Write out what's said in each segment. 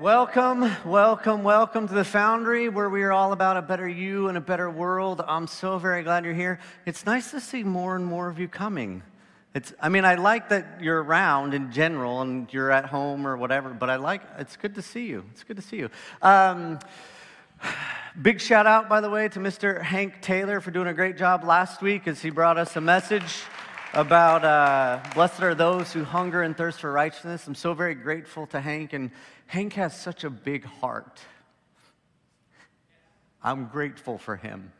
Welcome, welcome, welcome to the Foundry, where we are all about a better you and a better world. I'm so very glad you're here. It's nice to see more and more of you coming. It's, I mean, I like that you're around in general and you're at home or whatever, but I like, it's good to see you. It's good to see you. Um, big shout out, by the way, to Mr. Hank Taylor for doing a great job last week as he brought us a message about uh, blessed are those who hunger and thirst for righteousness. I'm so very grateful to Hank, and Hank has such a big heart. I'm grateful for him.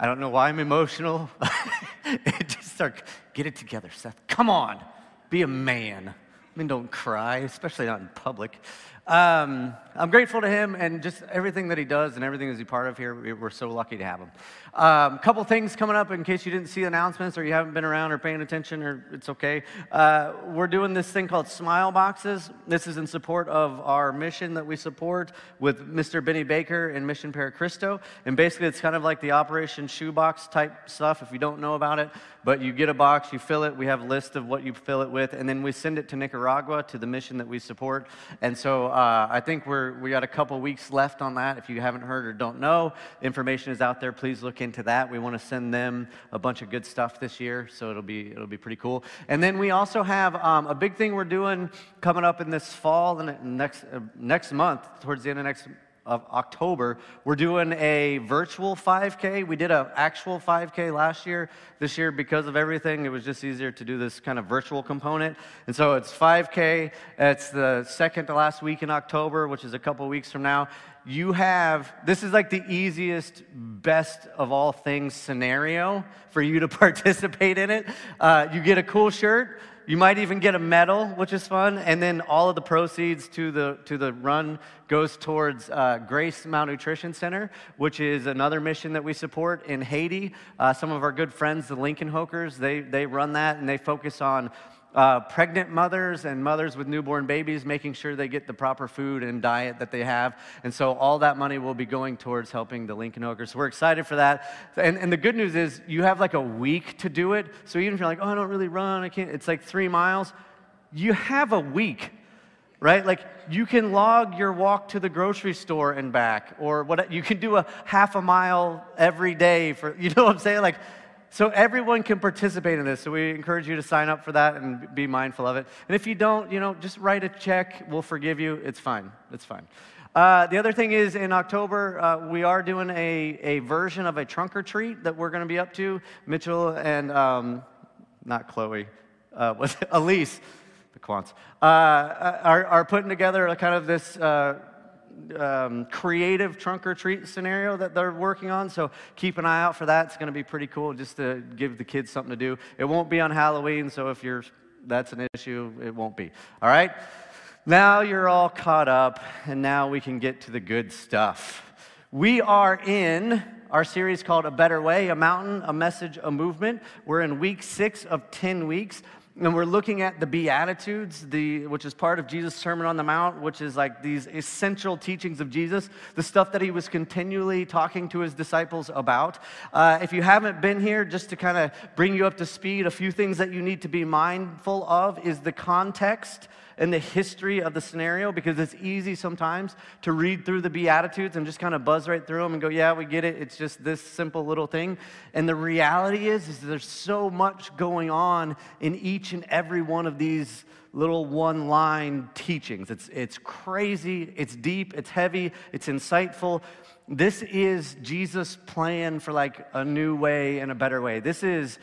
I don't know why I'm emotional. it just start, get it together, Seth. Come on, be a man. I mean, don't cry, especially not in public. Um, I'm grateful to him and just everything that he does and everything that he's part of here. We're so lucky to have him. A um, couple things coming up in case you didn't see announcements or you haven't been around or paying attention, or it's okay. Uh, we're doing this thing called Smile Boxes. This is in support of our mission that we support with Mr. Benny Baker and Mission Para Cristo. And basically, it's kind of like the Operation Shoebox type stuff if you don't know about it. But you get a box, you fill it, we have a list of what you fill it with, and then we send it to Nicaragua to the mission that we support. And so uh, I think we're, we got a couple weeks left on that. If you haven't heard or don't know, information is out there. Please look into that. We want to send them a bunch of good stuff this year, so it'll be, it'll be pretty cool. And then we also have um, a big thing we're doing coming up in this fall and next, uh, next month, towards the end of next of October, we're doing a virtual 5K. We did an actual 5K last year. This year, because of everything, it was just easier to do this kind of virtual component. And so it's 5K. It's the second to last week in October, which is a couple weeks from now. You have, this is like the easiest, best of all things scenario for you to participate in it. Uh, you get a cool shirt. You might even get a medal, which is fun. And then all of the proceeds to the, to the run goes towards uh, Grace Malnutrition Center, which is another mission that we support in Haiti. Uh, some of our good friends, the Lincoln Hokers, they, they run that and they focus on uh, pregnant mothers and mothers with newborn babies, making sure they get the proper food and diet that they have. And so all that money will be going towards helping the Lincoln Hokers. So we're excited for that. And, and the good news is you have like a week to do it. So even if you're like, oh, I don't really run, I can't, it's like three miles, you have a week right? Like you can log your walk to the grocery store and back, or what you can do a half a mile every day for, you know what I'm saying? Like so everyone can participate in this. So we encourage you to sign up for that and be mindful of it. And if you don't, you know, just write a check. We'll forgive you. It's fine. It's fine. Uh, the other thing is in October, uh, we are doing a, a version of a trunk or treat that we're going to be up to. Mitchell and, um, not Chloe, uh, was Elise, the Quants, uh, are, are putting together a kind of this uh, um, creative trunk or treat scenario that they're working on. So keep an eye out for that. It's going to be pretty cool just to give the kids something to do. It won't be on Halloween, so if you're that's an issue, it won't be. All right? Now you're all caught up, and now we can get to the good stuff. We are in our series called A Better Way, a mountain, a message, a movement. We're in week six of 10 weeks and we're looking at the Beatitudes, the, which is part of Jesus' Sermon on the Mount, which is like these essential teachings of Jesus, the stuff that he was continually talking to his disciples about. Uh, if you haven't been here, just to kind of bring you up to speed, a few things that you need to be mindful of is the context and the history of the scenario because it's easy sometimes to read through the Beatitudes and just kind of buzz right through them and go, yeah, we get it. It's just this simple little thing. And the reality is, is there's so much going on in each and every one of these little one line teachings. It's, it's crazy, it's deep, it's heavy, it's insightful. This is Jesus' plan for like a new way and a better way. This is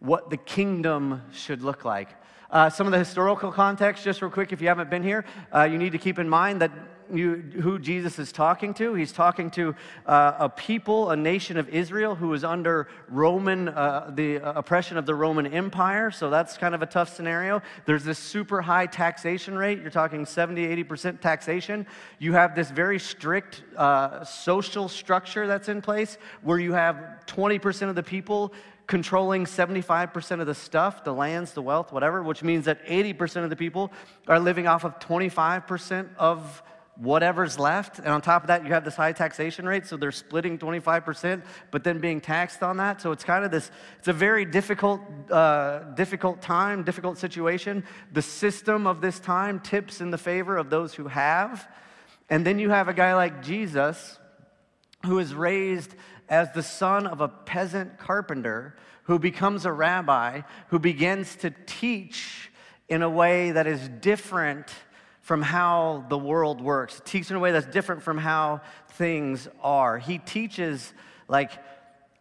what the kingdom should look like. Uh, some of the historical context, just real quick, if you haven't been here, uh, you need to keep in mind that you, who Jesus is talking to. He's talking to uh, a people, a nation of Israel, who is under Roman, uh, the oppression of the Roman Empire. So that's kind of a tough scenario. There's this super high taxation rate. You're talking 70, 80% taxation. You have this very strict uh, social structure that's in place where you have 20% of the people controlling 75% of the stuff, the lands, the wealth, whatever, which means that 80% of the people are living off of 25% of whatever's left. And on top of that, you have this high taxation rate, so they're splitting 25%, but then being taxed on that. So it's kind of this, it's a very difficult, uh, difficult time, difficult situation. The system of this time tips in the favor of those who have. And then you have a guy like Jesus who is raised as the son of a peasant carpenter who becomes a rabbi, who begins to teach in a way that is different from how the world works. He teaches in a way that's different from how things are. He teaches like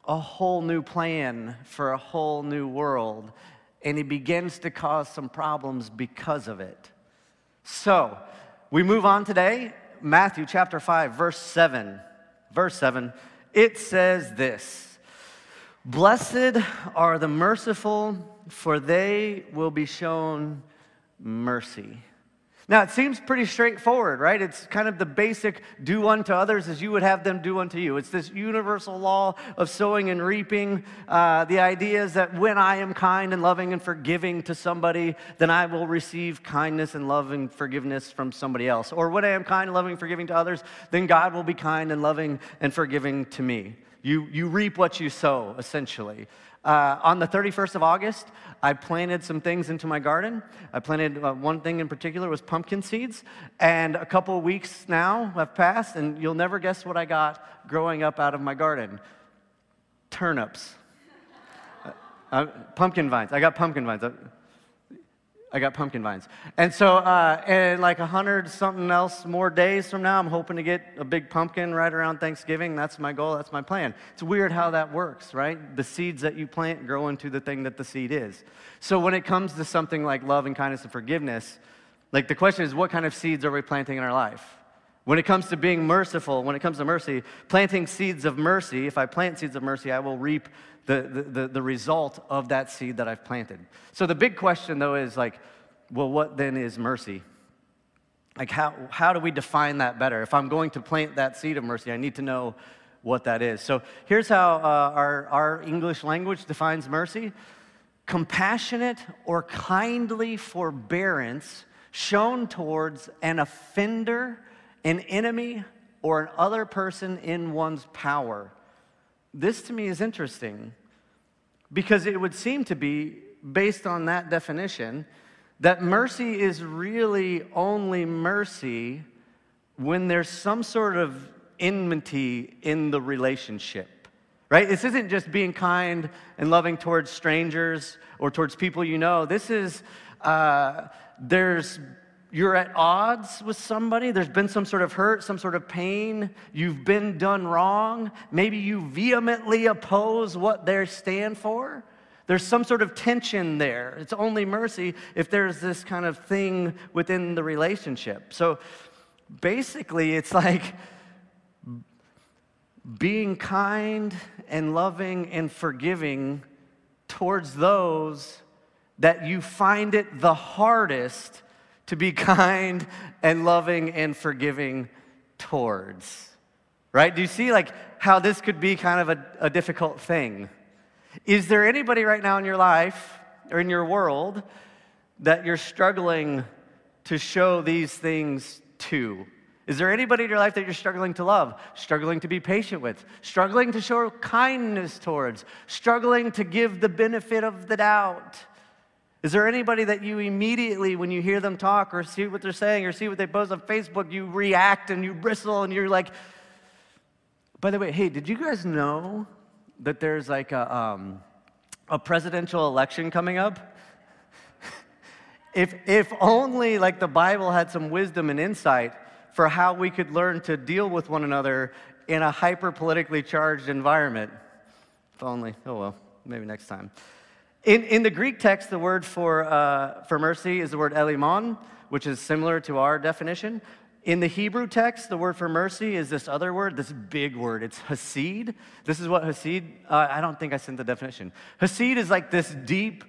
a whole new plan for a whole new world, and he begins to cause some problems because of it. So, we move on today. Matthew chapter 5, verse 7. Verse 7, it says this Blessed are the merciful, for they will be shown mercy. Now, it seems pretty straightforward, right? It's kind of the basic do unto others as you would have them do unto you. It's this universal law of sowing and reaping. Uh, the idea is that when I am kind and loving and forgiving to somebody, then I will receive kindness and love and forgiveness from somebody else. Or when I am kind and loving and forgiving to others, then God will be kind and loving and forgiving to me. You, you reap what you sow, essentially. Uh, on the 31st of August, I planted some things into my garden. I planted uh, one thing in particular was pumpkin seeds. And a couple weeks now have passed, and you'll never guess what I got growing up out of my garden turnips. Uh, uh pumpkin vines. I got pumpkin vines. I got pumpkin vines. And so, uh, in like a hundred something else more days from now, I'm hoping to get a big pumpkin right around Thanksgiving. That's my goal. That's my plan. It's weird how that works, right? The seeds that you plant grow into the thing that the seed is. So, when it comes to something like love and kindness and forgiveness, like the question is, what kind of seeds are we planting in our life? When it comes to being merciful, when it comes to mercy, planting seeds of mercy, if I plant seeds of mercy, I will reap the, the, the, result of that seed that I've planted. So the big question, though, is like, well, what then is mercy? Like, how, how do we define that better? If I'm going to plant that seed of mercy, I need to know what that is. So here's how uh, our, our English language defines mercy compassionate or kindly forbearance shown towards an offender, an enemy, or an other person in one's power this to me is interesting because it would seem to be, based on that definition, that mercy is really only mercy when there's some sort of enmity in the relationship, right? This isn't just being kind and loving towards strangers or towards people you know. This is, uh, there's you're at odds with somebody, there's been some sort of hurt, some sort of pain, you've been done wrong, maybe you vehemently oppose what they stand for. There's some sort of tension there. It's only mercy if there's this kind of thing within the relationship. So basically, it's like being kind and loving and forgiving towards those that you find it the hardest to be kind and loving and forgiving towards. Right? Do you see like how this could be kind of a, a difficult thing? Is there anybody right now in your life or in your world that you're struggling to show these things to? Is there anybody in your life that you're struggling to love, struggling to be patient with, struggling to show kindness towards, struggling to give the benefit of the doubt? Is there anybody that you immediately, when you hear them talk or see what they're saying or see what they post on Facebook, you react and you bristle and you're like, by the way, hey, did you guys know that there's like a, um, a presidential election coming up? if, if only like the Bible had some wisdom and insight for how we could learn to deal with one another in a hyper politically charged environment. If only. Oh well, maybe next time. In, in the Greek text, the word for, uh, for mercy is the word elimon, which is similar to our definition. In the Hebrew text, the word for mercy is this other word, this big word. It's hasid. This is what hasid, uh, I don't think I sent the definition. Hasid is like this deep,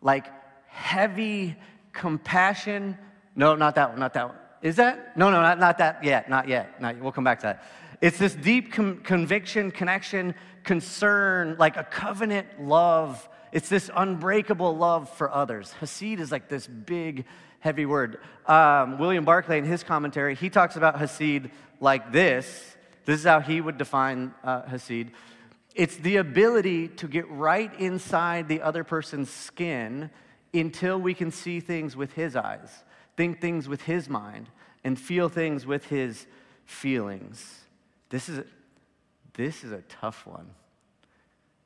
like heavy compassion. No, not that one, not that one. Is that? No, no, not, not that yet, not yet. Not, we'll come back to that. It's this deep com- conviction, connection, concern, like a covenant love It's this unbreakable love for others. Hasid is like this big, heavy word. Um, William Barclay, in his commentary, he talks about Hasid like this. This is how he would define uh, Hasid. It's the ability to get right inside the other person's skin until we can see things with his eyes, think things with his mind, and feel things with his feelings. This is a, this is a tough one.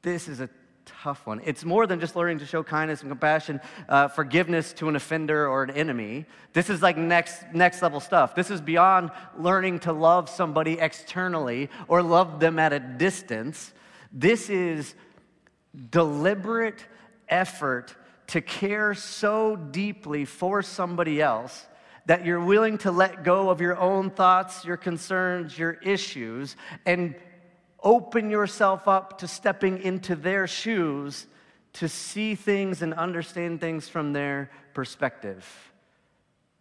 This is a tough one. It's more than just learning to show kindness and compassion, uh, forgiveness to an offender or an enemy. This is like next, next level stuff. This is beyond learning to love somebody externally or love them at a distance. This is deliberate effort to care so deeply for somebody else that you're willing to let go of your own thoughts, your concerns, your issues, and open yourself up to stepping into their shoes to see things and understand things from their perspective,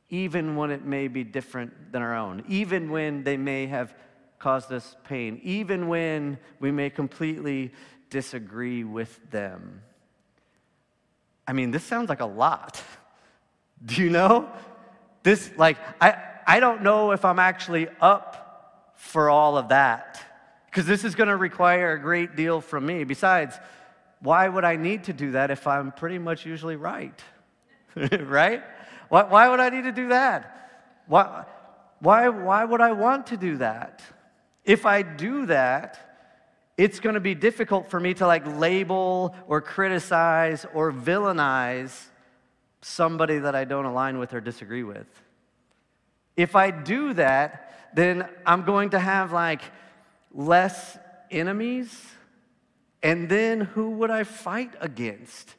even when it may be different than our own, even when they may have caused us pain, even when we may completely disagree with them. I mean, this sounds like a lot. Do you know? This, like, I, I don't know if I'm actually up for all of that because this is going to require a great deal from me. Besides, why would I need to do that if I'm pretty much usually right? right? Why, why would I need to do that? Why, why, why would I want to do that? If I do that, it's going to be difficult for me to like label or criticize or villainize somebody that I don't align with or disagree with. If I do that, then I'm going to have like less enemies. And then who would I fight against?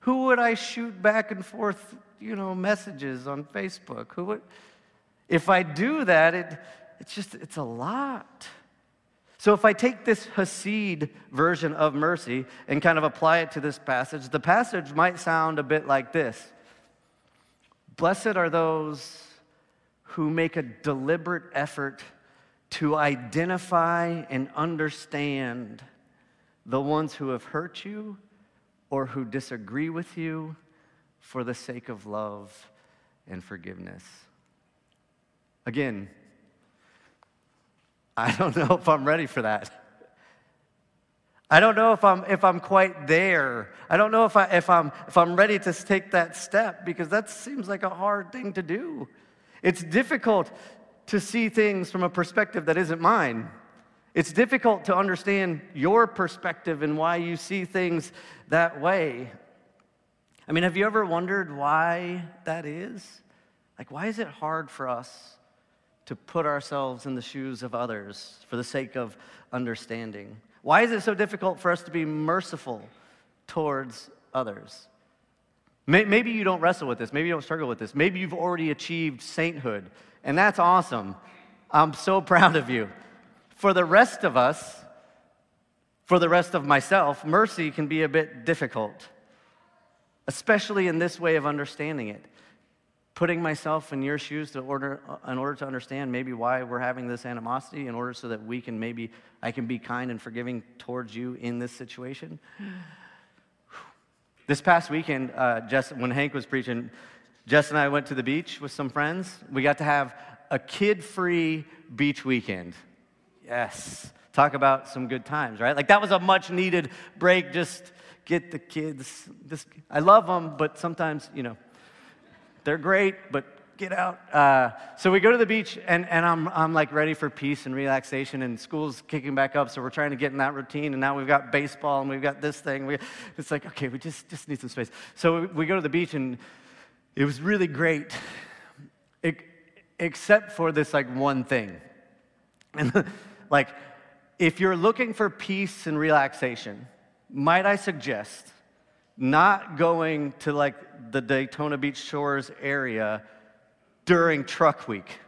Who would I shoot back and forth, you know, messages on Facebook? Who would if I do that, it, it's just it's a lot. So, if I take this Hasid version of mercy and kind of apply it to this passage, the passage might sound a bit like this Blessed are those who make a deliberate effort to identify and understand the ones who have hurt you or who disagree with you for the sake of love and forgiveness. Again, I don't know if I'm ready for that. I don't know if I'm, if I'm quite there. I don't know if, I, if, I'm, if I'm ready to take that step because that seems like a hard thing to do. It's difficult to see things from a perspective that isn't mine. It's difficult to understand your perspective and why you see things that way. I mean, have you ever wondered why that is? Like, why is it hard for us to put ourselves in the shoes of others for the sake of understanding? Why is it so difficult for us to be merciful towards others? Maybe you don't wrestle with this. Maybe you don't struggle with this. Maybe you've already achieved sainthood, and that's awesome. I'm so proud of you. For the rest of us, for the rest of myself, mercy can be a bit difficult, especially in this way of understanding it putting myself in your shoes to order, in order to understand maybe why we're having this animosity, in order so that we can maybe, I can be kind and forgiving towards you in this situation. This past weekend, uh, Jess, when Hank was preaching, Jess and I went to the beach with some friends. We got to have a kid free beach weekend. Yes. Talk about some good times, right? Like that was a much needed break. Just get the kids. Just, I love them, but sometimes, you know, they're great, but get out. Uh, so we go to the beach, and, and I'm, I'm like ready for peace and relaxation, and school's kicking back up, so we're trying to get in that routine, and now we've got baseball, and we've got this thing. We, it's like, okay, we just, just need some space. So we, we go to the beach, and it was really great, it, except for this like one thing. And like, if you're looking for peace and relaxation, might I suggest not going to like the Daytona Beach Shores area during truck week.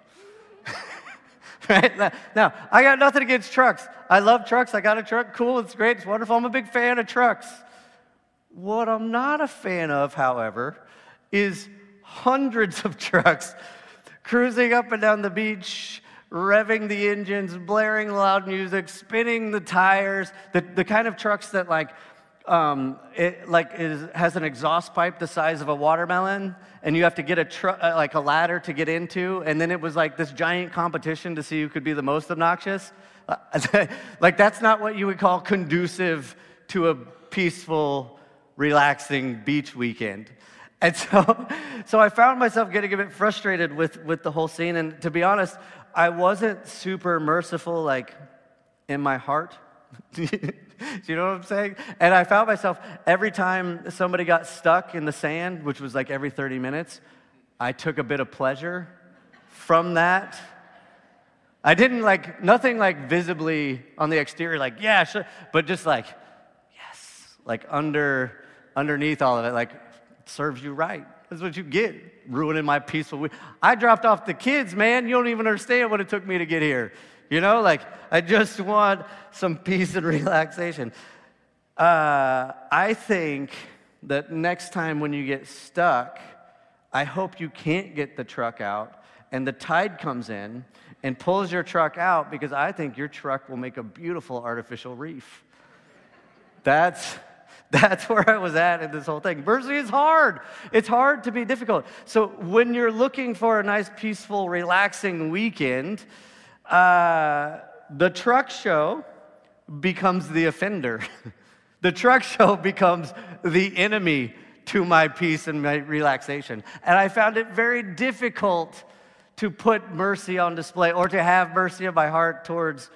right? Now, I got nothing against trucks. I love trucks. I got a truck. Cool. It's great. It's wonderful. I'm a big fan of trucks. What I'm not a fan of, however, is hundreds of trucks cruising up and down the beach, revving the engines, blaring loud music, spinning the tires, the, the kind of trucks that like um, it like is, has an exhaust pipe the size of a watermelon, and you have to get a tr- uh, like a ladder to get into, and then it was like this giant competition to see who could be the most obnoxious. Uh, like that's not what you would call conducive to a peaceful, relaxing beach weekend. And so, so I found myself getting a bit frustrated with, with the whole scene. And to be honest, I wasn't super merciful, like in my heart. Do you know what I'm saying? And I found myself every time somebody got stuck in the sand, which was like every 30 minutes, I took a bit of pleasure from that. I didn't like, nothing like visibly on the exterior, like, yeah, sure, but just like, yes, like under, underneath all of it, like, serves you right. That's what you get, ruining my peaceful week. I dropped off the kids, man. You don't even understand what it took me to get here. You know, like, I just want some peace and relaxation. Uh, I think that next time when you get stuck, I hope you can't get the truck out and the tide comes in and pulls your truck out because I think your truck will make a beautiful artificial reef. That's that's where I was at in this whole thing. Mercy is hard. It's hard to be difficult. So when you're looking for a nice, peaceful, relaxing weekend, uh, the truck show becomes the offender. the truck show becomes the enemy to my peace and my relaxation. And I found it very difficult to put mercy on display or to have mercy in my heart towards.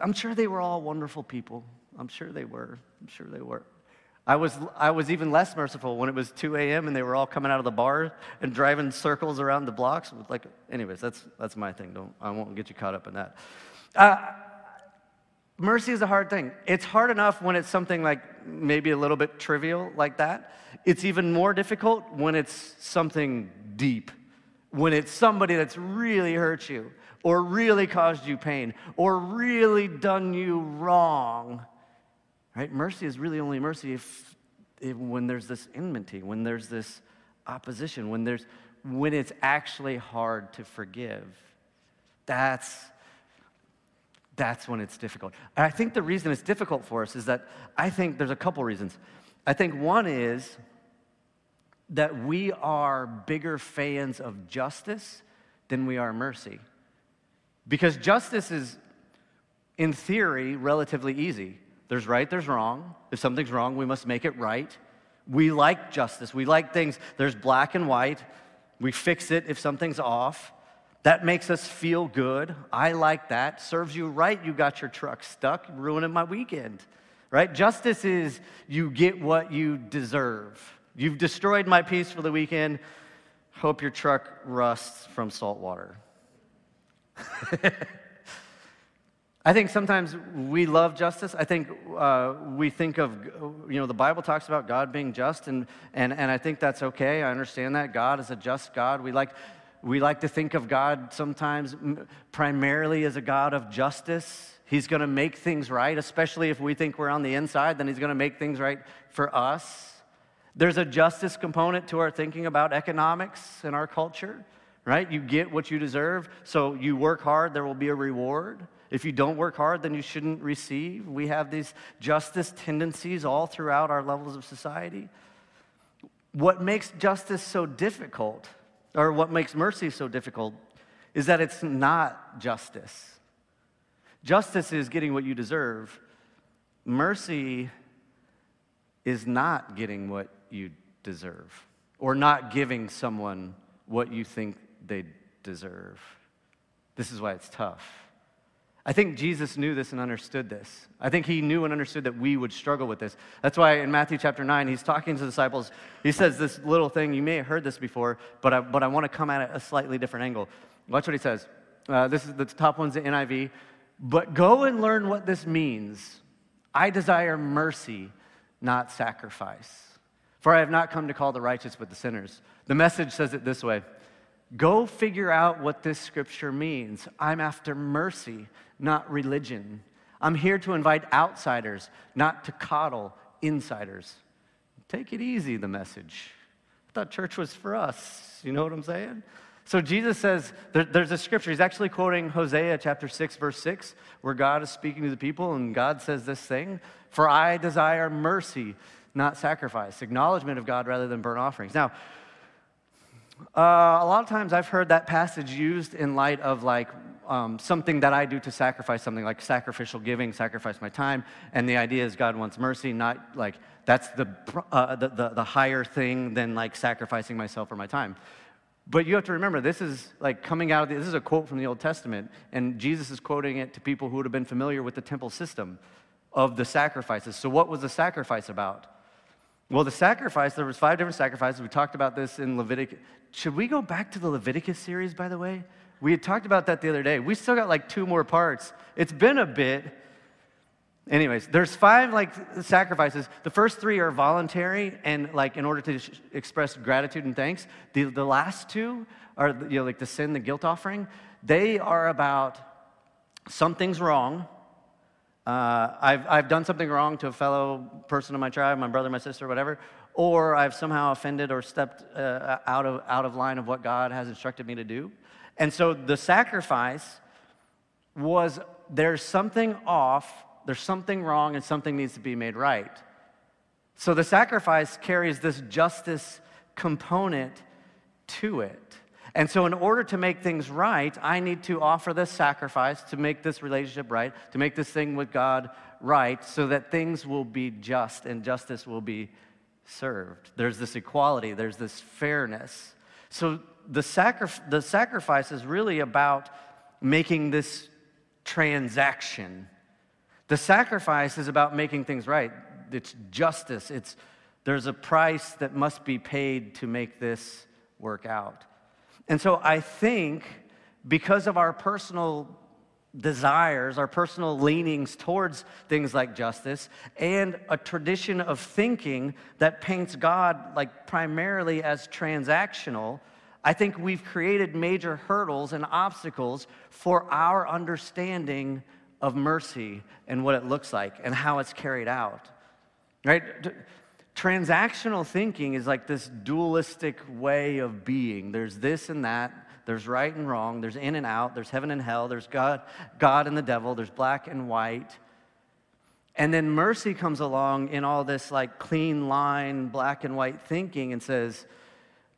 I'm sure they were all wonderful people. I'm sure they were. I'm sure they were. I was, I was even less merciful when it was 2 a.m. and they were all coming out of the bar and driving circles around the blocks. Like, anyways, that's, that's my thing. Don't, I won't get you caught up in that. Uh, mercy is a hard thing. It's hard enough when it's something like maybe a little bit trivial like that. It's even more difficult when it's something deep, when it's somebody that's really hurt you or really caused you pain or really done you wrong Right? Mercy is really only mercy if, if when there's this enmity, when there's this opposition, when there's when it's actually hard to forgive. That's that's when it's difficult. And I think the reason it's difficult for us is that I think there's a couple reasons. I think one is that we are bigger fans of justice than we are mercy. Because justice is, in theory, relatively easy. There's right, there's wrong. If something's wrong, we must make it right. We like justice. We like things, there's black and white. We fix it if something's off. That makes us feel good. I like that. Serves you right, you got your truck stuck, ruining my weekend. Right? Justice is you get what you deserve. You've destroyed my peace for the weekend. Hope your truck rusts from salt water. I think sometimes we love justice. I think uh, we think of, you know, the Bible talks about God being just, and, and, and I think that's okay. I understand that. God is a just God. We like, we like to think of God sometimes primarily as a God of justice. He's going to make things right, especially if we think we're on the inside, then He's going to make things right for us. There's a justice component to our thinking about economics in our culture, right? You get what you deserve, so you work hard, there will be a reward. If you don't work hard, then you shouldn't receive. We have these justice tendencies all throughout our levels of society. What makes justice so difficult, or what makes mercy so difficult, is that it's not justice. Justice is getting what you deserve. Mercy is not getting what you deserve, or not giving someone what you think they deserve. This is why it's tough. I think Jesus knew this and understood this. I think he knew and understood that we would struggle with this. That's why in Matthew chapter 9, he's talking to the disciples. He says this little thing. You may have heard this before, but I, but I want to come at it a slightly different angle. Watch what he says. Uh, this is the top one's the NIV. But go and learn what this means. I desire mercy, not sacrifice. For I have not come to call the righteous, but the sinners. The message says it this way Go figure out what this scripture means. I'm after mercy, not religion. I'm here to invite outsiders, not to coddle insiders. Take it easy, the message. I thought church was for us. You know what I'm saying? So Jesus says, there, there's a scripture, he's actually quoting Hosea chapter 6, verse 6, where God is speaking to the people, and God says this thing For I desire mercy, not sacrifice, acknowledgement of God rather than burnt offerings. Now, uh, a lot of times I've heard that passage used in light of like um, something that I do to sacrifice something, like sacrificial giving, sacrifice my time. And the idea is God wants mercy, not like that's the, uh, the, the, the higher thing than like sacrificing myself or my time. But you have to remember, this is like coming out of the, this is a quote from the Old Testament, and Jesus is quoting it to people who would have been familiar with the temple system of the sacrifices. So, what was the sacrifice about? Well, the sacrifice, there was five different sacrifices. We talked about this in Leviticus. Should we go back to the Leviticus series, by the way? We had talked about that the other day. We still got like two more parts. It's been a bit. Anyways, there's five like sacrifices. The first three are voluntary and like in order to sh- express gratitude and thanks. The, the last two are you know like the sin, the guilt offering. They are about something's wrong uh, I've, I've done something wrong to a fellow person in my tribe, my brother, my sister, whatever, or I've somehow offended or stepped uh, out, of, out of line of what God has instructed me to do. And so the sacrifice was there's something off, there's something wrong, and something needs to be made right. So the sacrifice carries this justice component to it. And so, in order to make things right, I need to offer this sacrifice to make this relationship right, to make this thing with God right, so that things will be just and justice will be served. There's this equality, there's this fairness. So, the, sacri- the sacrifice is really about making this transaction. The sacrifice is about making things right. It's justice. It's, there's a price that must be paid to make this work out. And so I think because of our personal desires, our personal leanings towards things like justice, and a tradition of thinking that paints God like primarily as transactional, I think we've created major hurdles and obstacles for our understanding of mercy and what it looks like and how it's carried out. Right? Transactional thinking is like this dualistic way of being. There's this and that. There's right and wrong. There's in and out. There's heaven and hell. There's God, God and the devil. There's black and white. And then mercy comes along in all this like clean line, black and white thinking and says,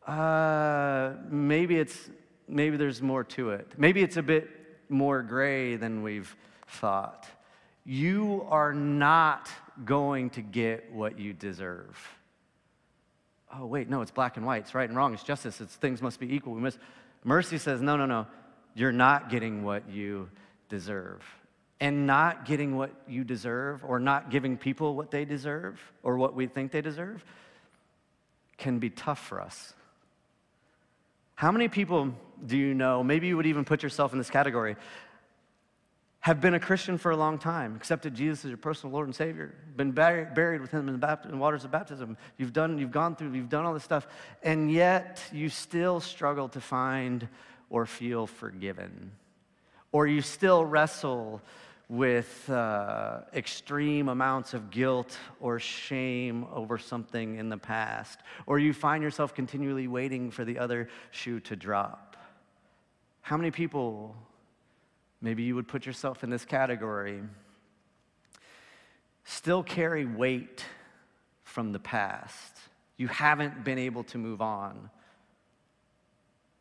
uh, maybe it's maybe there's more to it. Maybe it's a bit more gray than we've thought. You are not going to get what you deserve. Oh, wait, no, it's black and white. It's right and wrong. It's justice. It's things must be equal. We must. Mercy says, no, no, no. You're not getting what you deserve. And not getting what you deserve, or not giving people what they deserve, or what we think they deserve, can be tough for us. How many people do you know? Maybe you would even put yourself in this category have been a Christian for a long time, accepted Jesus as your personal Lord and Savior, been buried with Him in the, waters of baptism. You've done, you've gone through, you've done all this stuff, and yet you still struggle to find or feel forgiven, or you still wrestle with uh, extreme amounts of guilt or shame over something in the past, or you find yourself continually waiting for the other shoe to drop. How many people maybe you would put yourself in this category, still carry weight from the past. You haven't been able to move on.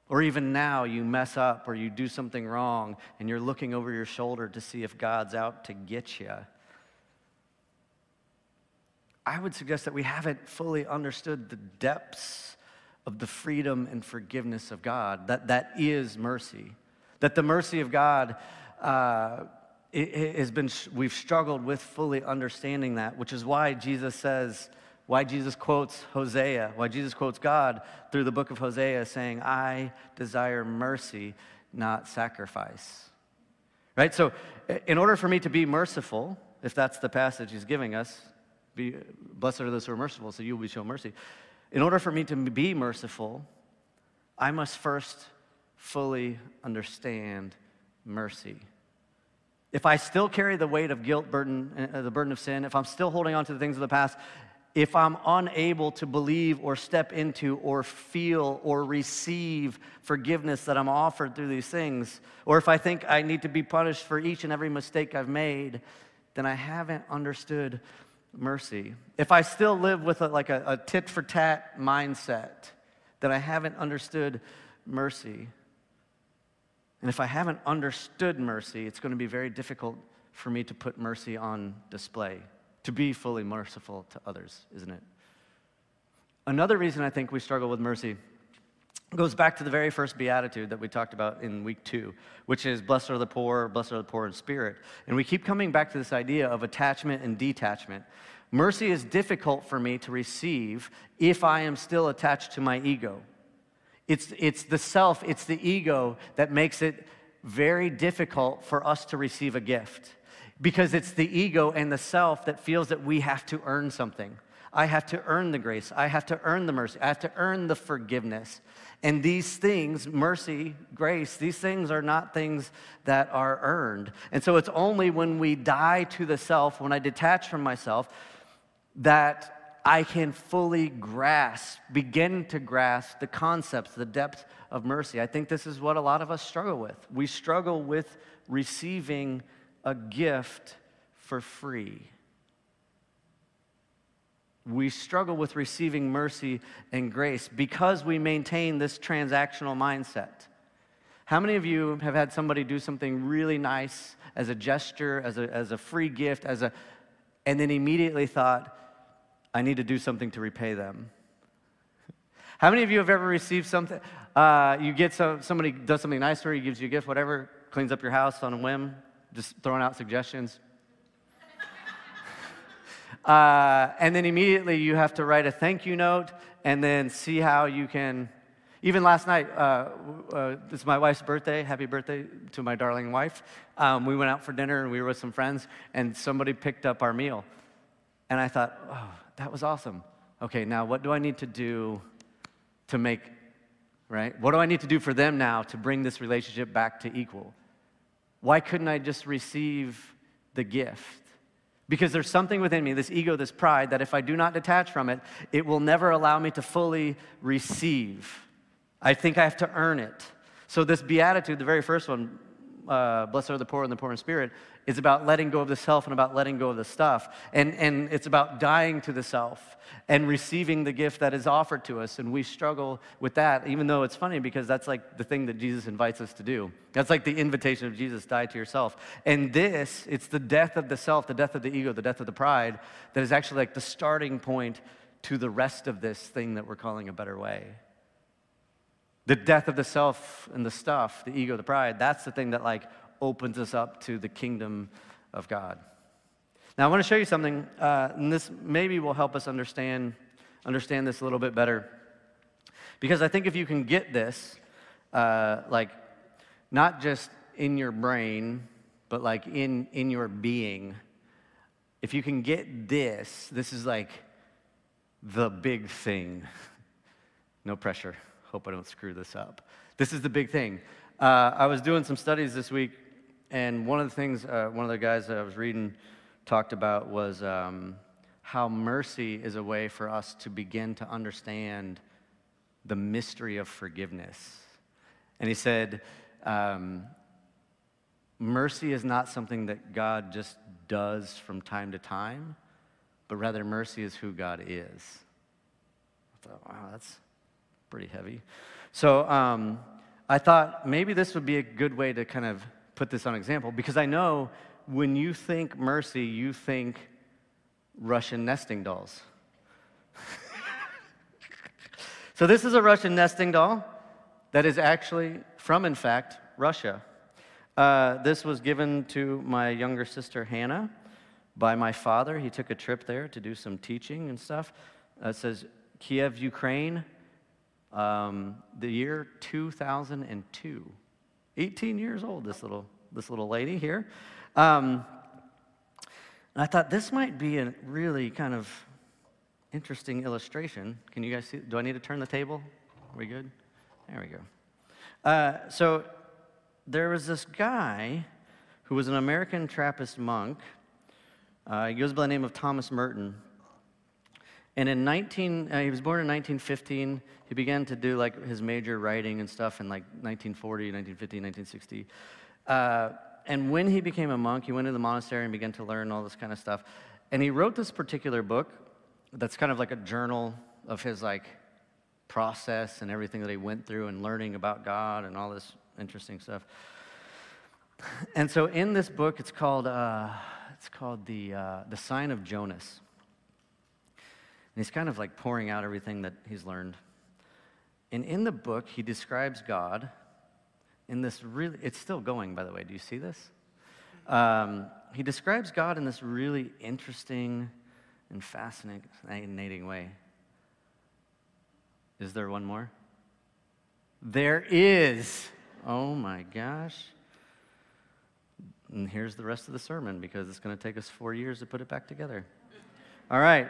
Or even now, you mess up or you do something wrong and you're looking over your shoulder to see if God's out to get you. I would suggest that we haven't fully understood the depths of the freedom and forgiveness of God, that that is mercy. That the mercy of God uh, has been, we've struggled with fully understanding that, which is why Jesus says, why Jesus quotes Hosea, why Jesus quotes God through the book of Hosea saying, I desire mercy, not sacrifice. Right? So, in order for me to be merciful, if that's the passage he's giving us, be, blessed are those who are merciful, so you will be shown mercy. In order for me to be merciful, I must first fully understand mercy. If I still carry the weight of guilt, burden, uh, the burden of sin, if I'm still holding on to the things of the past, if I'm unable to believe or step into or feel or receive forgiveness that I'm offered through these things, or if I think I need to be punished for each and every mistake I've made, then I haven't understood mercy. If I still live with a, like a, a tit for tat mindset, then I haven't understood mercy. And if I haven't understood mercy, it's going to be very difficult for me to put mercy on display to be fully merciful to others, isn't it? Another reason I think we struggle with mercy goes back to the very first beatitude that we talked about in week two, which is blessed are the poor, blessed are the poor in spirit. And we keep coming back to this idea of attachment and detachment. Mercy is difficult for me to receive if I am still attached to my ego. It's, it's the self, it's the ego that makes it very difficult for us to receive a gift because it's the ego and the self that feels that we have to earn something. I have to earn the grace. I have to earn the mercy. I have to earn the forgiveness. And these things, mercy, grace, these things are not things that are earned. And so it's only when we die to the self, when I detach from myself, that I can fully grasp, begin to grasp the concepts, the depth of mercy. I think this is what a lot of us struggle with. We struggle with receiving a gift for free. We struggle with receiving mercy and grace because we maintain this transactional mindset. How many of you have had somebody do something really nice as a gesture, as a, as a free gift, as a, and then immediately thought, I need to do something to repay them? How many of you have ever received something? Uh, you get some, somebody does something nice for you, gives you a gift, whatever, cleans up your house on a whim, just throwing out suggestions. uh, and then immediately you have to write a thank you note and then see how you can. Even last night, uh, uh, it's my wife's birthday. Happy birthday to my darling wife. Um, we went out for dinner and we were with some friends, and somebody picked up our meal. And I thought, oh, that was awesome. Okay, now what do I need to do to make, right? What do I need to do for them now to bring this relationship back to equal? Why couldn't I just receive the gift? Because there's something within me, this ego, this pride, that if I do not detach from it, it will never allow me to fully receive. I think I have to earn it. So, this beatitude, the very first one, uh, blessed are the poor and the poor in spirit, is about letting go of the self and about letting go of the stuff. And, and it's about dying to the self and receiving the gift that is offered to us. And we struggle with that, even though it's funny because that's like the thing that Jesus invites us to do. That's like the invitation of Jesus die to yourself. And this, it's the death of the self, the death of the ego, the death of the pride, that is actually like the starting point to the rest of this thing that we're calling a better way. The death of the self and the stuff, the ego, the pride, that's the thing that like opens us up to the kingdom of God. Now, I want to show you something, uh, and this maybe will help us understand, understand this a little bit better. Because I think if you can get this, uh, like, not just in your brain, but like in, in your being, if you can get this, this is like the big thing. No pressure. Hope I don't screw this up. This is the big thing. Uh, I was doing some studies this week, and one of the things, uh, one of the guys that I was reading talked about was um, how mercy is a way for us to begin to understand the mystery of forgiveness. And he said, um, mercy is not something that God just does from time to time, but rather mercy is who God is. I thought, wow, that's pretty heavy. So um, I thought maybe this would be a good way to kind of put this on example because I know when you think mercy, you think Russian nesting dolls. so this is a Russian nesting doll that is actually from, in fact, Russia. Uh, this was given to my younger sister Hannah by my father. He took a trip there to do some teaching and stuff. Uh, it says Kiev, Ukraine, um, the year 2002. 18 years old, this little, this little lady here. Um, and I thought this might be a really kind of interesting illustration. Can you guys see? Do I need to turn the table? Are we good? There we go. Uh, so there was this guy who was an American Trappist monk. Uh, he goes by the name of Thomas Merton. And in 19, uh, he was born in 1915. He began to do like his major writing and stuff in like 1940, 1950, 1960. Uh, and when he became a monk, he went to the monastery and began to learn all this kind of stuff. And he wrote this particular book that's kind of like a journal of his like process and everything that he went through and learning about God and all this interesting stuff. And so in this book, it's called, uh, it's called the, uh, the Sign of Jonas. He's kind of like pouring out everything that he's learned. And in the book, he describes God in this really, it's still going, by the way. Do you see this? Um, he describes God in this really interesting and fascinating way. Is there one more? There is. Oh my gosh. And here's the rest of the sermon because it's going to take us four years to put it back together. All right.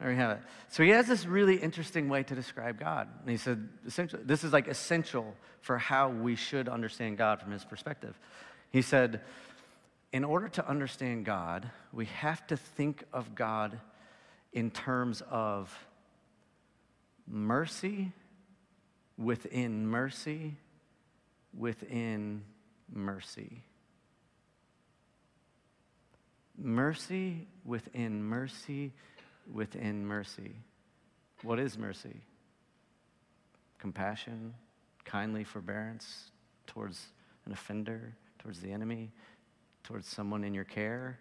There we have it. So he has this really interesting way to describe God. And he said, essentially, this is like essential for how we should understand God from his perspective. He said, in order to understand God, we have to think of God in terms of mercy within mercy within mercy. Mercy within mercy within mercy. What is mercy? Compassion, kindly forbearance towards an offender, towards the enemy, towards someone in your care.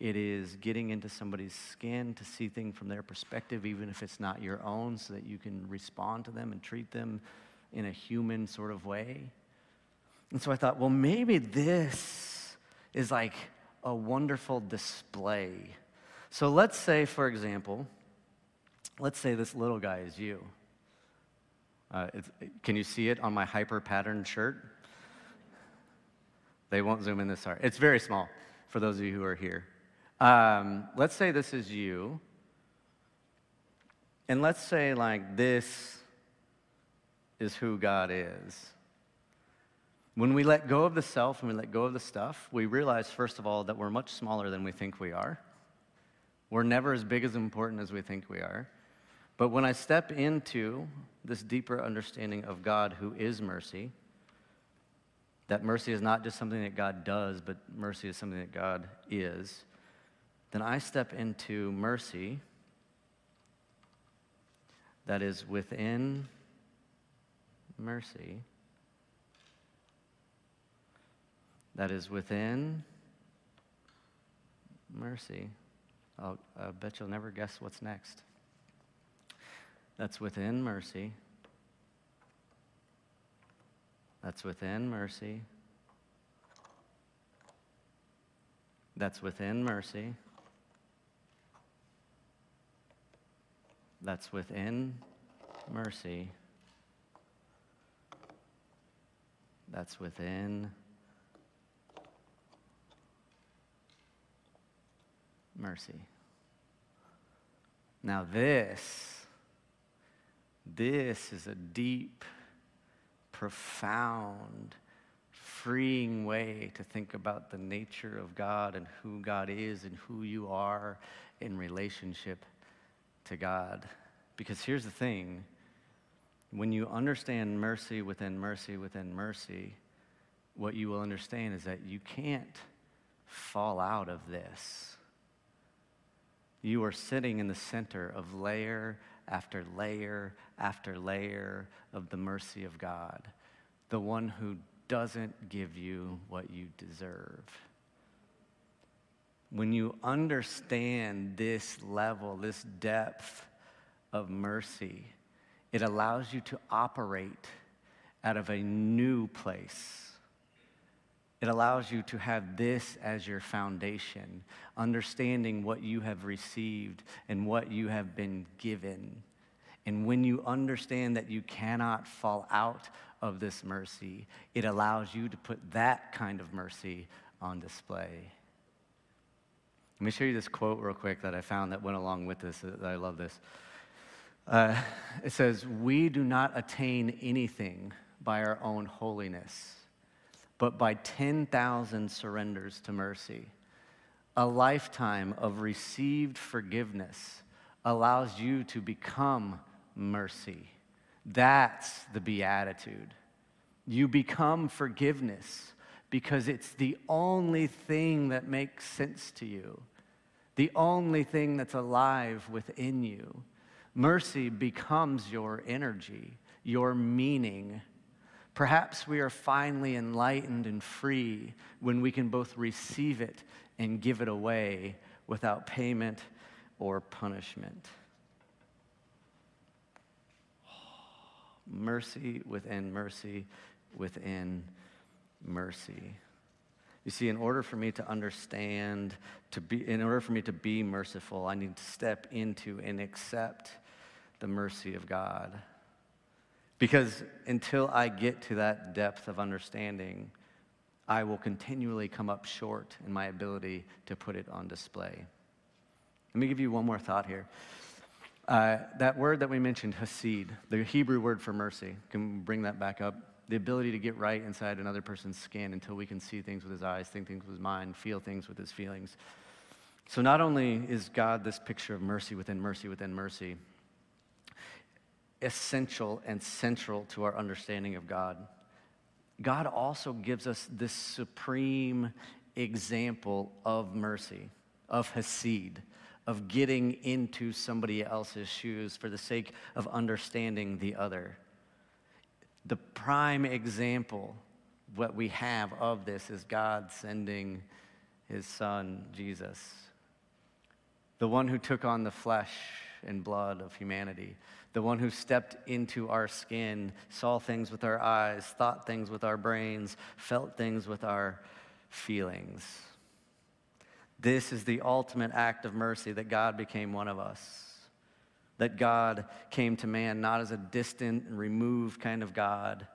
It is getting into somebody's skin to see things from their perspective, even if it's not your own, so that you can respond to them and treat them in a human sort of way. And so I thought, well, maybe this is like a wonderful display. So let's say, for example, let's say this little guy is you. Uh, can you see it on my hyper patterned shirt? They won't zoom in this far. It's very small for those of you who are here. Um, let's say this is you. And let's say, like, this is who God is. When we let go of the self and we let go of the stuff, we realize, first of all, that we're much smaller than we think we are. We're never as big as important as we think we are. But when I step into this deeper understanding of God who is mercy, that mercy is not just something that God does, but mercy is something that God is, then I step into mercy that is within mercy that is within mercy. I'll, I bet you'll never guess what's next. That's within mercy. That's within mercy. That's within mercy. That's within mercy. That's within mercy. Now, this, this is a deep, profound, freeing way to think about the nature of God and who God is and who you are in relationship to God. Because here's the thing when you understand mercy within mercy within mercy, what you will understand is that you can't fall out of this you are sitting in the center of layer after layer after layer of the mercy of God, the one who doesn't give you what you deserve. When you understand this level, this depth of mercy, it allows you to operate out of a new place it allows you to have this as your foundation, understanding what you have received and what you have been given. And when you understand that you cannot fall out of this mercy, it allows you to put that kind of mercy on display. Let me show you this quote real quick that I found that went along with this. I love this. Uh, it says, We do not attain anything by our own holiness but by 10,000 surrenders to mercy, a lifetime of received forgiveness, allows you to become mercy. That's the beatitude. You become forgiveness because it's the only thing that makes sense to you, the only thing that's alive within you. Mercy becomes your energy, your meaning. Perhaps we are finally enlightened and free when we can both receive it and give it away without payment or punishment. Mercy within mercy within mercy. You see, in order for me to understand, to be, in order for me to be merciful, I need to step into and accept the mercy of God. Because until I get to that depth of understanding, I will continually come up short in my ability to put it on display. Let me give you one more thought here. Uh, that word that we mentioned, hesed, the Hebrew word for mercy, can bring that back up? The ability to get right inside another person's skin until we can see things with his eyes, think things with his mind, feel things with his feelings. So, not only is God this picture of mercy within mercy within mercy, essential and central to our understanding of God, God also gives us this supreme example of mercy, of Hesed, of getting into somebody else's shoes for the sake of understanding the other. The prime example, what we have of this, is God sending his son, Jesus, the one who took on the flesh and blood of humanity, the one who stepped into our skin, saw things with our eyes, thought things with our brains, felt things with our feelings. This is the ultimate act of mercy that God became one of us. That God came to man not as a distant and removed kind of God,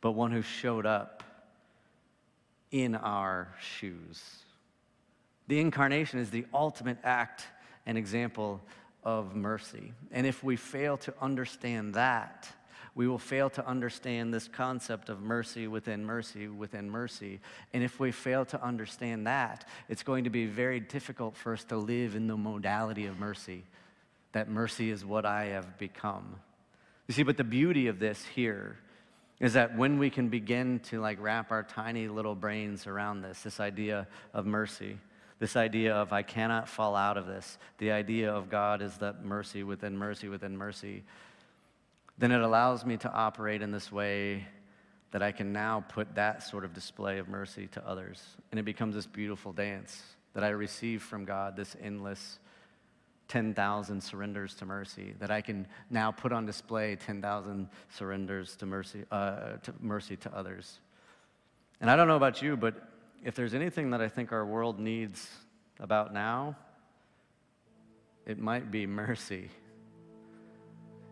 but one who showed up in our shoes. The incarnation is the ultimate act and example of mercy. And if we fail to understand that, we will fail to understand this concept of mercy within mercy within mercy. And if we fail to understand that, it's going to be very difficult for us to live in the modality of mercy, that mercy is what I have become. You see, but the beauty of this here is that when we can begin to like wrap our tiny little brains around this, this idea of mercy, this idea of I cannot fall out of this, the idea of God is that mercy within mercy within mercy, then it allows me to operate in this way that I can now put that sort of display of mercy to others. And it becomes this beautiful dance that I receive from God, this endless 10,000 surrenders to mercy, that I can now put on display 10,000 surrenders to mercy, uh, to mercy to others. And I don't know about you, but if there's anything that I think our world needs about now, it might be mercy.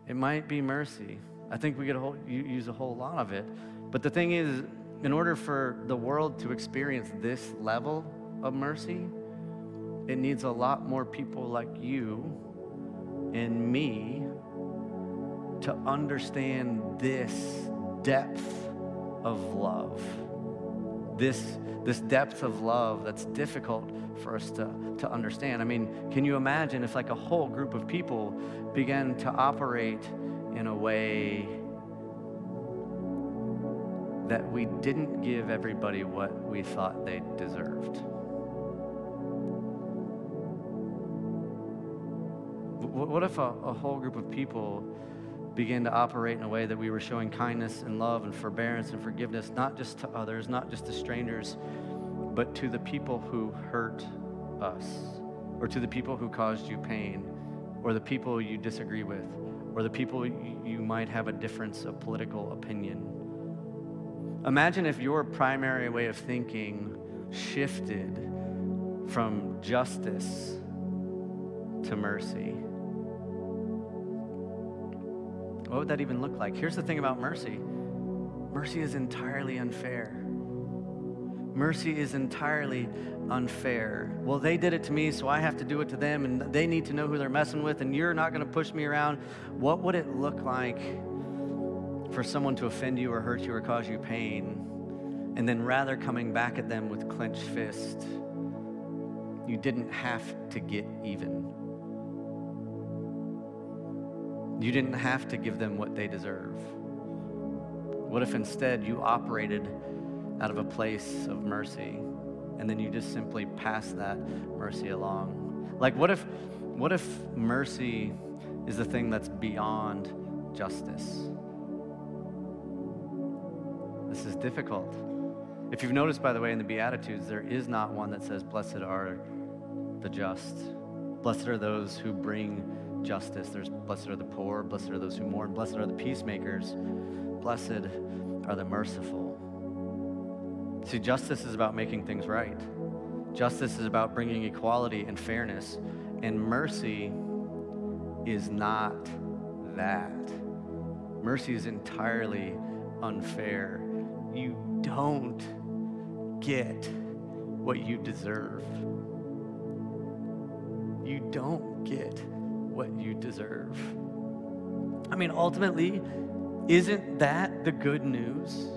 It might be mercy. I think we could use a whole lot of it. But the thing is, in order for the world to experience this level of mercy, it needs a lot more people like you and me to understand this depth of love this, this depth of love that's difficult for us to, to understand. I mean, can you imagine if like a whole group of people began to operate in a way that we didn't give everybody what we thought they deserved? What if a, a whole group of people begin to operate in a way that we were showing kindness and love and forbearance and forgiveness, not just to others, not just to strangers, but to the people who hurt us, or to the people who caused you pain, or the people you disagree with, or the people you might have a difference of political opinion. Imagine if your primary way of thinking shifted from justice to mercy. What would that even look like? Here's the thing about mercy mercy is entirely unfair. Mercy is entirely unfair. Well, they did it to me, so I have to do it to them, and they need to know who they're messing with, and you're not going to push me around. What would it look like for someone to offend you or hurt you or cause you pain, and then rather coming back at them with clenched fist, you didn't have to get even? You didn't have to give them what they deserve. What if instead you operated out of a place of mercy and then you just simply pass that mercy along? Like what if what if mercy is the thing that's beyond justice? This is difficult. If you've noticed, by the way, in the Beatitudes, there is not one that says, Blessed are the just. Blessed are those who bring justice. There's blessed are the poor, blessed are those who mourn, blessed are the peacemakers, blessed are the merciful. See, justice is about making things right. Justice is about bringing equality and fairness. And mercy is not that. Mercy is entirely unfair you don't get what you deserve. You don't get what you deserve. I mean, ultimately, isn't that the good news?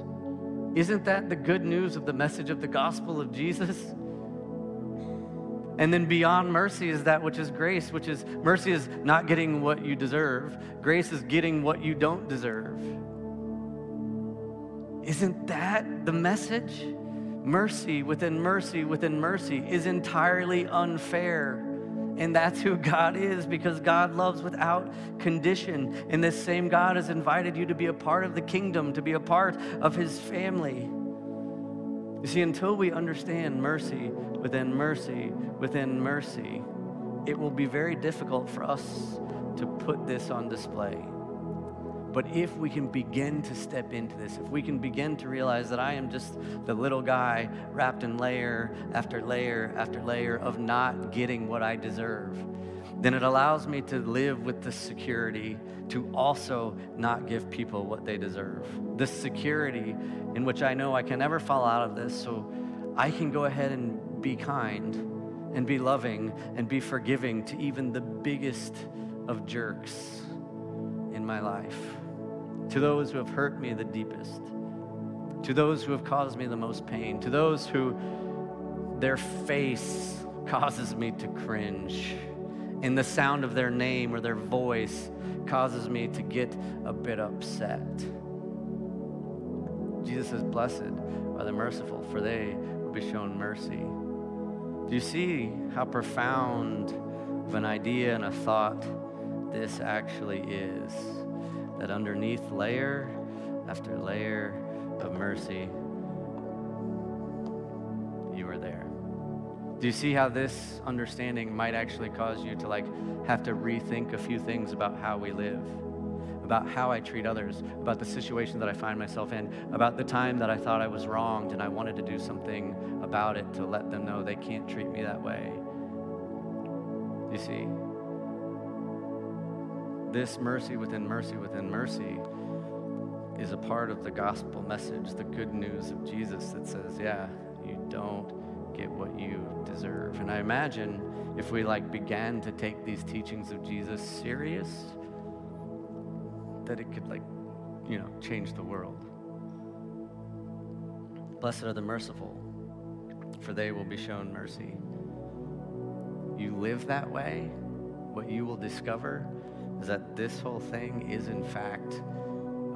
Isn't that the good news of the message of the gospel of Jesus? And then beyond mercy is that which is grace, which is mercy is not getting what you deserve, grace is getting what you don't deserve. Isn't that the message? Mercy within mercy within mercy is entirely unfair. And that's who God is because God loves without condition. And this same God has invited you to be a part of the kingdom, to be a part of his family. You see, until we understand mercy within mercy within mercy, it will be very difficult for us to put this on display. But if we can begin to step into this, if we can begin to realize that I am just the little guy wrapped in layer after layer after layer of not getting what I deserve, then it allows me to live with the security to also not give people what they deserve. This security in which I know I can never fall out of this, so I can go ahead and be kind and be loving and be forgiving to even the biggest of jerks in my life to those who have hurt me the deepest, to those who have caused me the most pain, to those who their face causes me to cringe, and the sound of their name or their voice causes me to get a bit upset. Jesus is Blessed are the merciful, for they will be shown mercy. Do you see how profound of an idea and a thought this actually is? That underneath layer after layer of mercy, you are there. Do you see how this understanding might actually cause you to like have to rethink a few things about how we live? About how I treat others, about the situation that I find myself in, about the time that I thought I was wronged and I wanted to do something about it to let them know they can't treat me that way. You see? This mercy within mercy within mercy is a part of the gospel message, the good news of Jesus that says, yeah, you don't get what you deserve. And I imagine if we like began to take these teachings of Jesus serious, that it could like, you know, change the world. Blessed are the merciful, for they will be shown mercy. You live that way, what you will discover is that this whole thing is, in fact,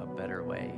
a better way.